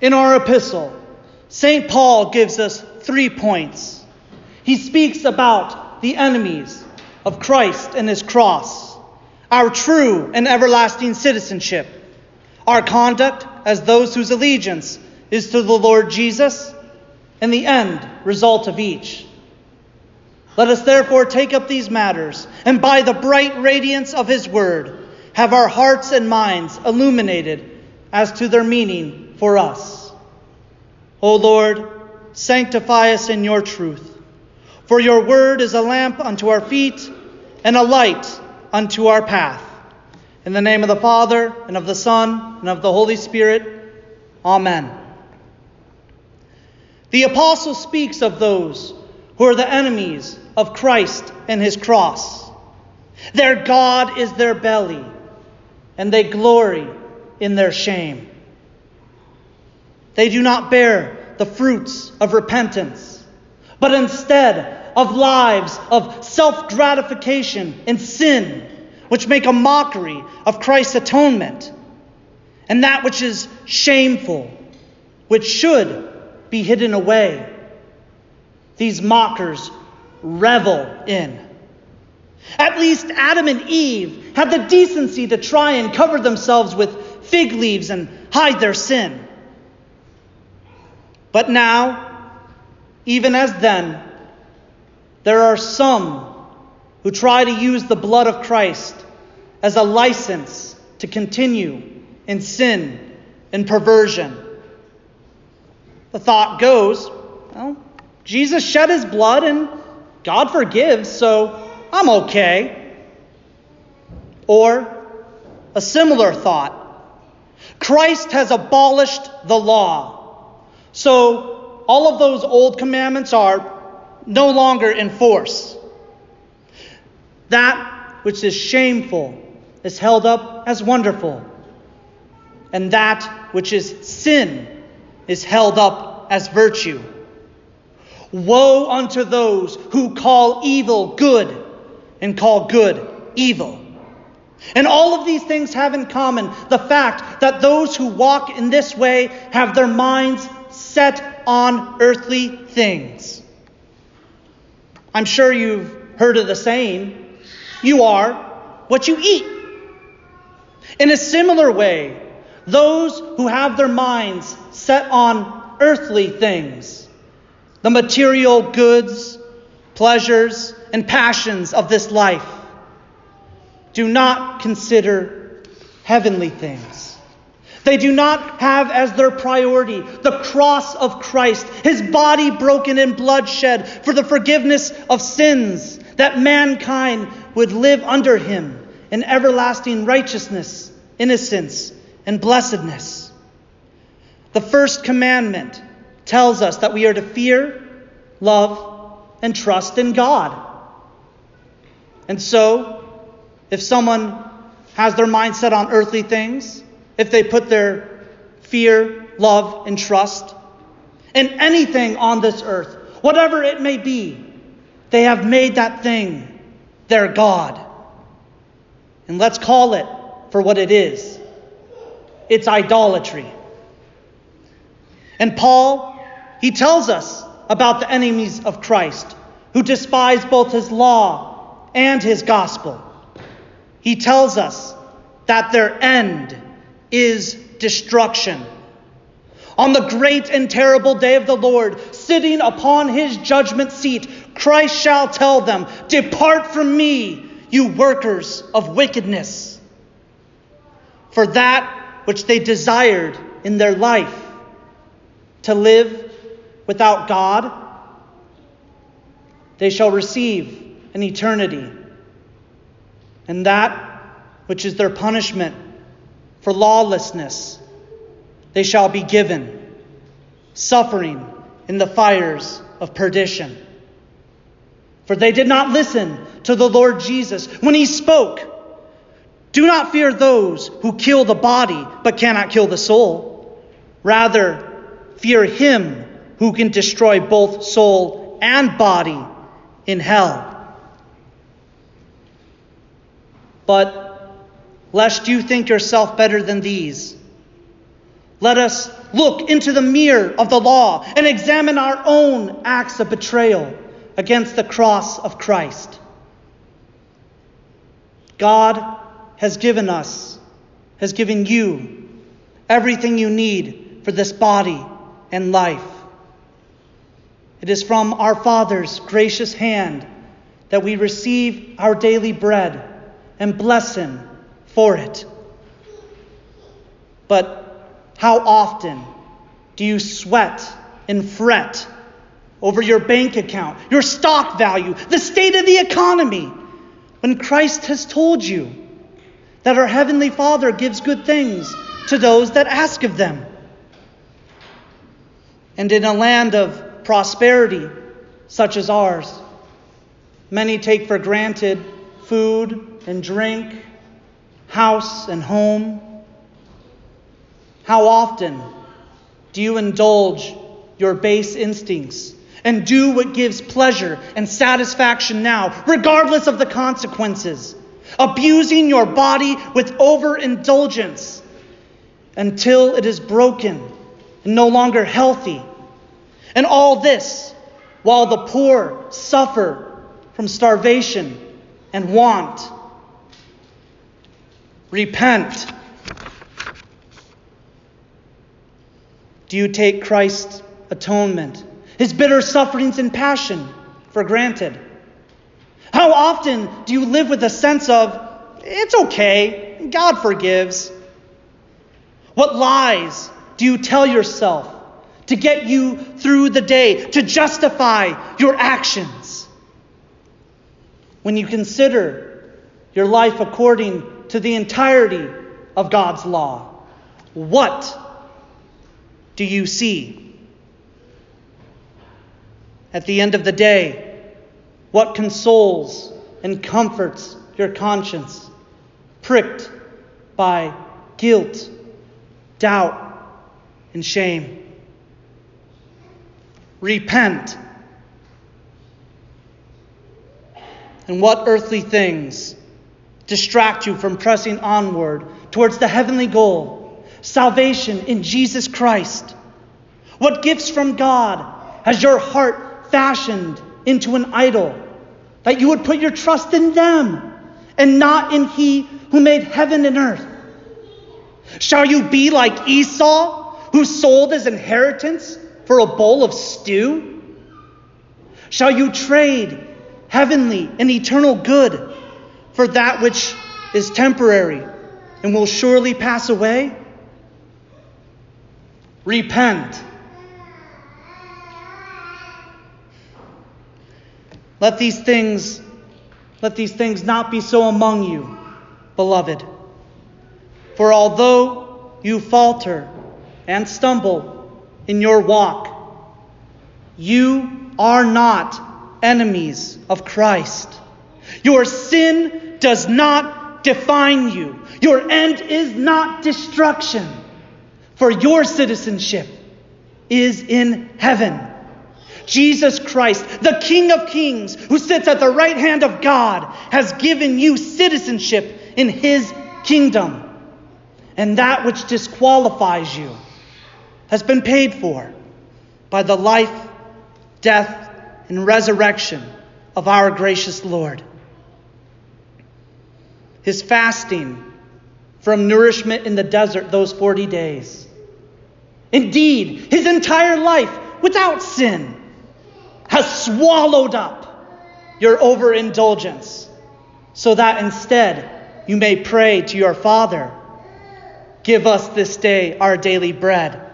In our epistle, St. Paul gives us three points. He speaks about the enemies of Christ and his cross, our true and everlasting citizenship, our conduct as those whose allegiance is to the Lord Jesus, and the end result of each. Let us therefore take up these matters, and by the bright radiance of his word, have our hearts and minds illuminated as to their meaning for us. O Lord, sanctify us in your truth. For your word is a lamp unto our feet and a light unto our path. In the name of the Father, and of the Son, and of the Holy Spirit. Amen. The apostle speaks of those who are the enemies of Christ and his cross. Their God is their belly, and they glory in their shame. They do not bear the fruits of repentance, but instead of lives of self gratification and sin, which make a mockery of Christ's atonement, and that which is shameful, which should be hidden away. These mockers revel in. At least Adam and Eve had the decency to try and cover themselves with fig leaves and hide their sin. But now, even as then, there are some who try to use the blood of Christ as a license to continue in sin and perversion. The thought goes, well, Jesus shed his blood and God forgives, so I'm okay. Or a similar thought Christ has abolished the law, so all of those old commandments are no longer in force. That which is shameful is held up as wonderful, and that which is sin is held up as virtue. Woe unto those who call evil good and call good evil. And all of these things have in common the fact that those who walk in this way have their minds set on earthly things. I'm sure you've heard of the saying, you are what you eat. In a similar way, those who have their minds set on earthly things, the material goods, pleasures, and passions of this life, do not consider heavenly things. They do not have as their priority the cross of Christ, his body broken and blood shed for the forgiveness of sins, that mankind would live under him in everlasting righteousness, innocence, and blessedness. The first commandment tells us that we are to fear, love, and trust in God. And so, if someone has their mind set on earthly things, if they put their fear, love, and trust in anything on this earth, whatever it may be, they have made that thing their God. And let's call it for what it is it's idolatry. And Paul, he tells us about the enemies of Christ who despise both his law and his gospel. He tells us that their end is destruction. On the great and terrible day of the Lord, sitting upon his judgment seat, Christ shall tell them, Depart from me, you workers of wickedness. For that which they desired in their life, to live without God, they shall receive an eternity. And that which is their punishment for lawlessness, they shall be given, suffering in the fires of perdition. For they did not listen to the Lord Jesus when he spoke. Do not fear those who kill the body but cannot kill the soul. Rather, fear him who can destroy both soul and body in hell. But lest you think yourself better than these, let us look into the mirror of the law and examine our own acts of betrayal against the cross of Christ. God has given us, has given you everything you need for this body and life. It is from our Father's gracious hand that we receive our daily bread and bless Him for it. But how often do you sweat and fret over your bank account, your stock value, the state of the economy, when Christ has told you that our Heavenly Father gives good things to those that ask of them? And in a land of prosperity such as ours, many take for granted food and drink, house and home. How often do you indulge your base instincts and do what gives pleasure and satisfaction now, regardless of the consequences, abusing your body with overindulgence until it is broken and no longer healthy? And all this while the poor suffer from starvation and want. Repent. Do you take Christ's atonement, his bitter sufferings and passion, for granted? How often do you live with a sense of, it's okay, God forgives? What lies do you tell yourself to get you through the day, to justify your actions? When you consider your life according to the entirety of God's law, what do you see? At the end of the day, what consoles and comforts your conscience, pricked by guilt, doubt, and shame? Repent. And what earthly things distract you from pressing onward towards the heavenly goal? salvation in Jesus Christ? What gifts from God has your heart fashioned into an idol? That you would put your trust in them and not in He who made heaven and earth? Shall you be like Esau, who sold his inheritance for a bowl of stew? Shall you trade heavenly and eternal good for that which is temporary and will surely pass away? Repent. Let these things let these things not be so among you, beloved. For although you falter and stumble in your walk, you are not enemies of Christ. Your sin does not define you. Your end is not destruction for your citizenship is in heaven. Jesus Christ, the King of Kings, who sits at the right hand of God, has given you citizenship in his kingdom. And that which disqualifies you has been paid for by the life, death, and resurrection of our gracious Lord. His fasting from nourishment in the desert those 40 days Indeed, his entire life without sin has swallowed up your overindulgence, so that instead you may pray to your Father, Give us this day our daily bread,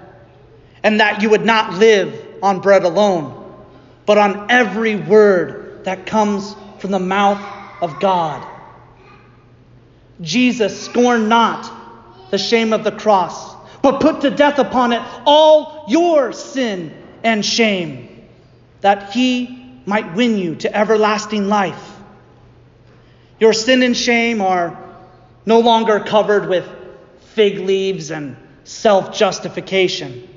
and that you would not live on bread alone, but on every word that comes from the mouth of God. Jesus scorned not the shame of the cross but put to death upon it all your sin and shame, that he might win you to everlasting life. Your sin and shame are no longer covered with fig leaves and self justification,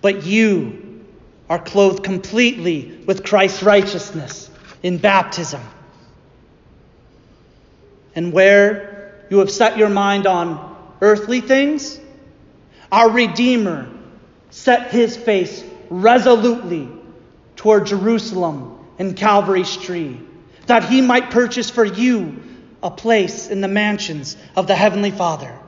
but you are clothed completely with Christ's righteousness in baptism. And where you have set your mind on earthly things, our Redeemer set his face resolutely toward Jerusalem and Calvary's tree, that he might purchase for you a place in the mansions of the Heavenly Father.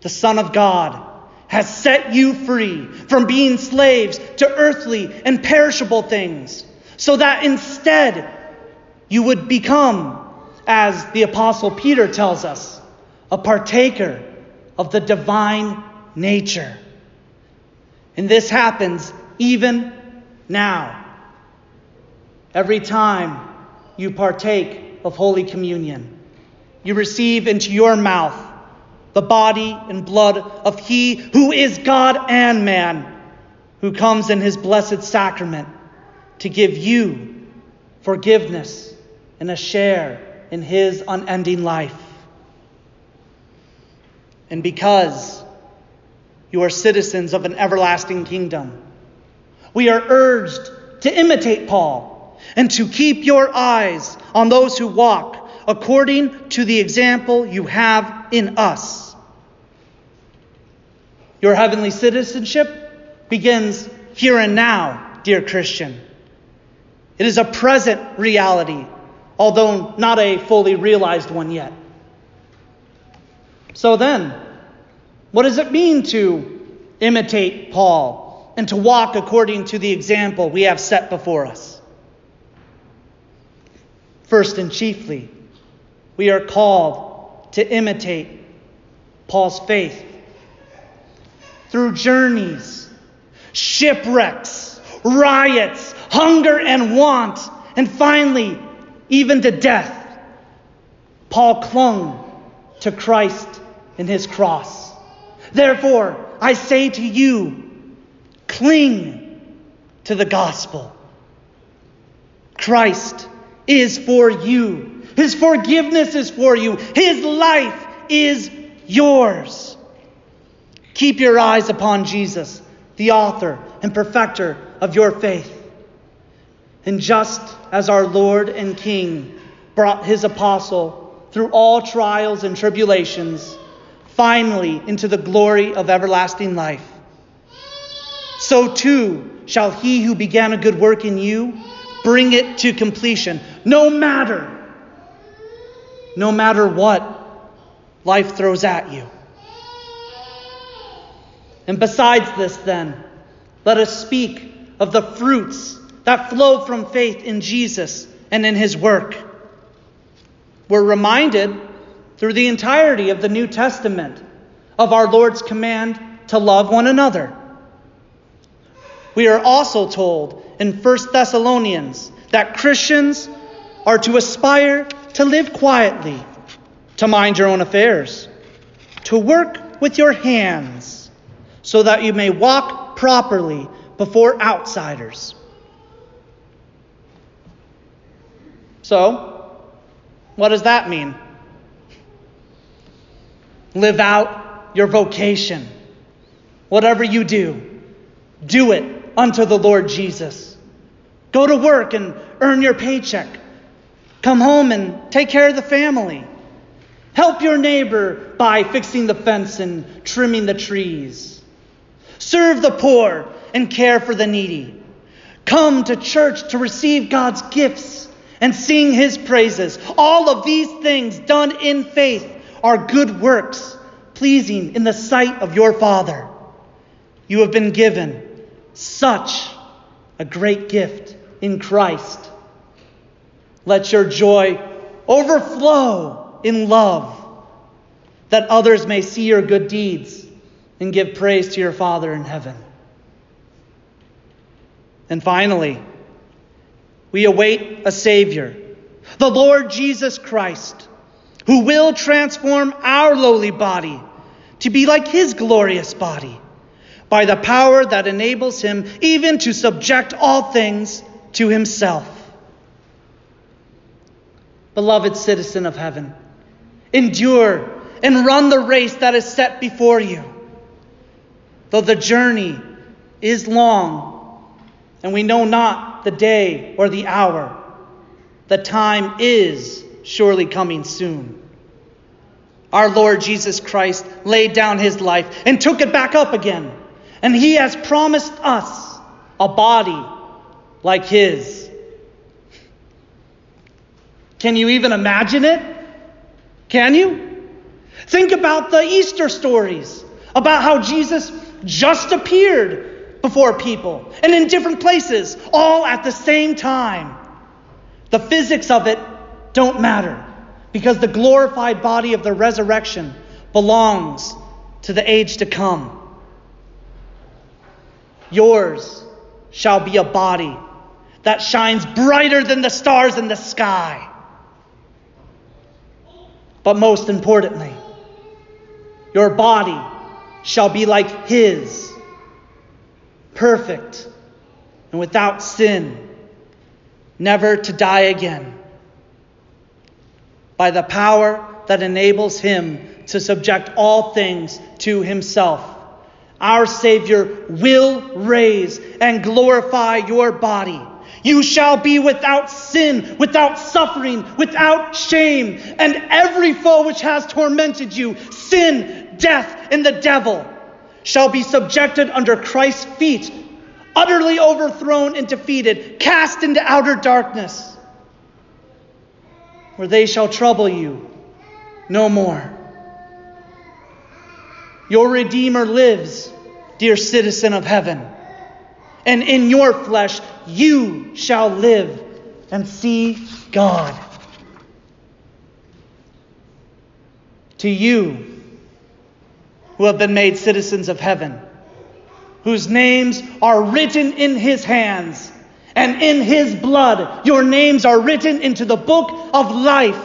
The Son of God has set you free from being slaves to earthly and perishable things, so that instead you would become, as the Apostle Peter tells us, a partaker of the divine nature. And this happens even now. Every time you partake of Holy Communion, you receive into your mouth the body and blood of He who is God and man, who comes in His blessed sacrament to give you forgiveness and a share in His unending life. And because you are citizens of an everlasting kingdom, we are urged to imitate Paul and to keep your eyes on those who walk according to the example you have in us. Your heavenly citizenship begins here and now, dear Christian. It is a present reality, although not a fully realized one yet. So then, what does it mean to imitate Paul? and to walk according to the example we have set before us. First and chiefly, we are called to imitate Paul's faith through journeys, shipwrecks, riots, hunger and want, and finally, even to death. Paul clung to Christ and his cross. Therefore, I say to you, Cling to the gospel. Christ is for you. His forgiveness is for you. His life is yours. Keep your eyes upon Jesus, the author and perfecter of your faith. And just as our Lord and King brought his apostle through all trials and tribulations, finally into the glory of everlasting life, so too shall he who began a good work in you bring it to completion, no matter, no matter what life throws at you. And besides this, then, let us speak of the fruits that flow from faith in Jesus and in his work. We're reminded through the entirety of the New Testament of our Lord's command to love one another. We are also told in 1 Thessalonians that Christians are to aspire to live quietly, to mind your own affairs, to work with your hands, so that you may walk properly before outsiders. So, what does that mean? Live out your vocation. Whatever you do, do it unto the Lord Jesus. Go to work and earn your paycheck. Come home and take care of the family. Help your neighbor by fixing the fence and trimming the trees. Serve the poor and care for the needy. Come to church to receive God's gifts and sing his praises. All of these things done in faith are good works, pleasing in the sight of your Father. You have been given such a great gift in Christ. Let your joy overflow in love, that others may see your good deeds and give praise to your Father in heaven. And finally, we await a Savior, the Lord Jesus Christ, who will transform our lowly body to be like His glorious body by the power that enables him even to subject all things to himself. Beloved citizen of heaven, endure and run the race that is set before you. Though the journey is long, and we know the day or the hour, the time is surely coming soon. our Lord Jesus Christ laid down his life and took it back up again. And he has promised us a body like his. Can you even imagine it? Can you? Think about the Easter stories about how Jesus just appeared before people and in different places, all at the same time. The physics of it don't matter because the glorified body of the resurrection belongs to the age to come. Yours shall be a body that shines brighter than the stars in the sky. But most importantly, your body shall be like His, perfect and without sin, never to die again by the power that enables him to subject all things to himself. Our Savior will raise and glorify your body. You shall be without sin, without suffering, without shame, and every foe which has tormented you, sin, death, and the devil, shall be subjected under Christ's feet, utterly overthrown and defeated, cast into outer darkness where they shall trouble you no more. Your Redeemer lives, dear citizen of heaven, and in your flesh you shall live and see God. To you who have been made citizens of heaven, whose names are written in his hands and in his blood your names are written into the book of life.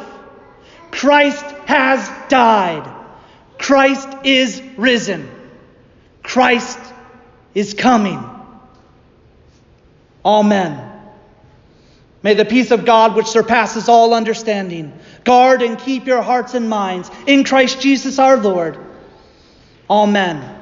Christ has died. Christ is risen. Christ is coming. Amen. May the peace of God, which surpasses all understanding, guard and keep your hearts and minds in Christ Jesus our Lord. Amen.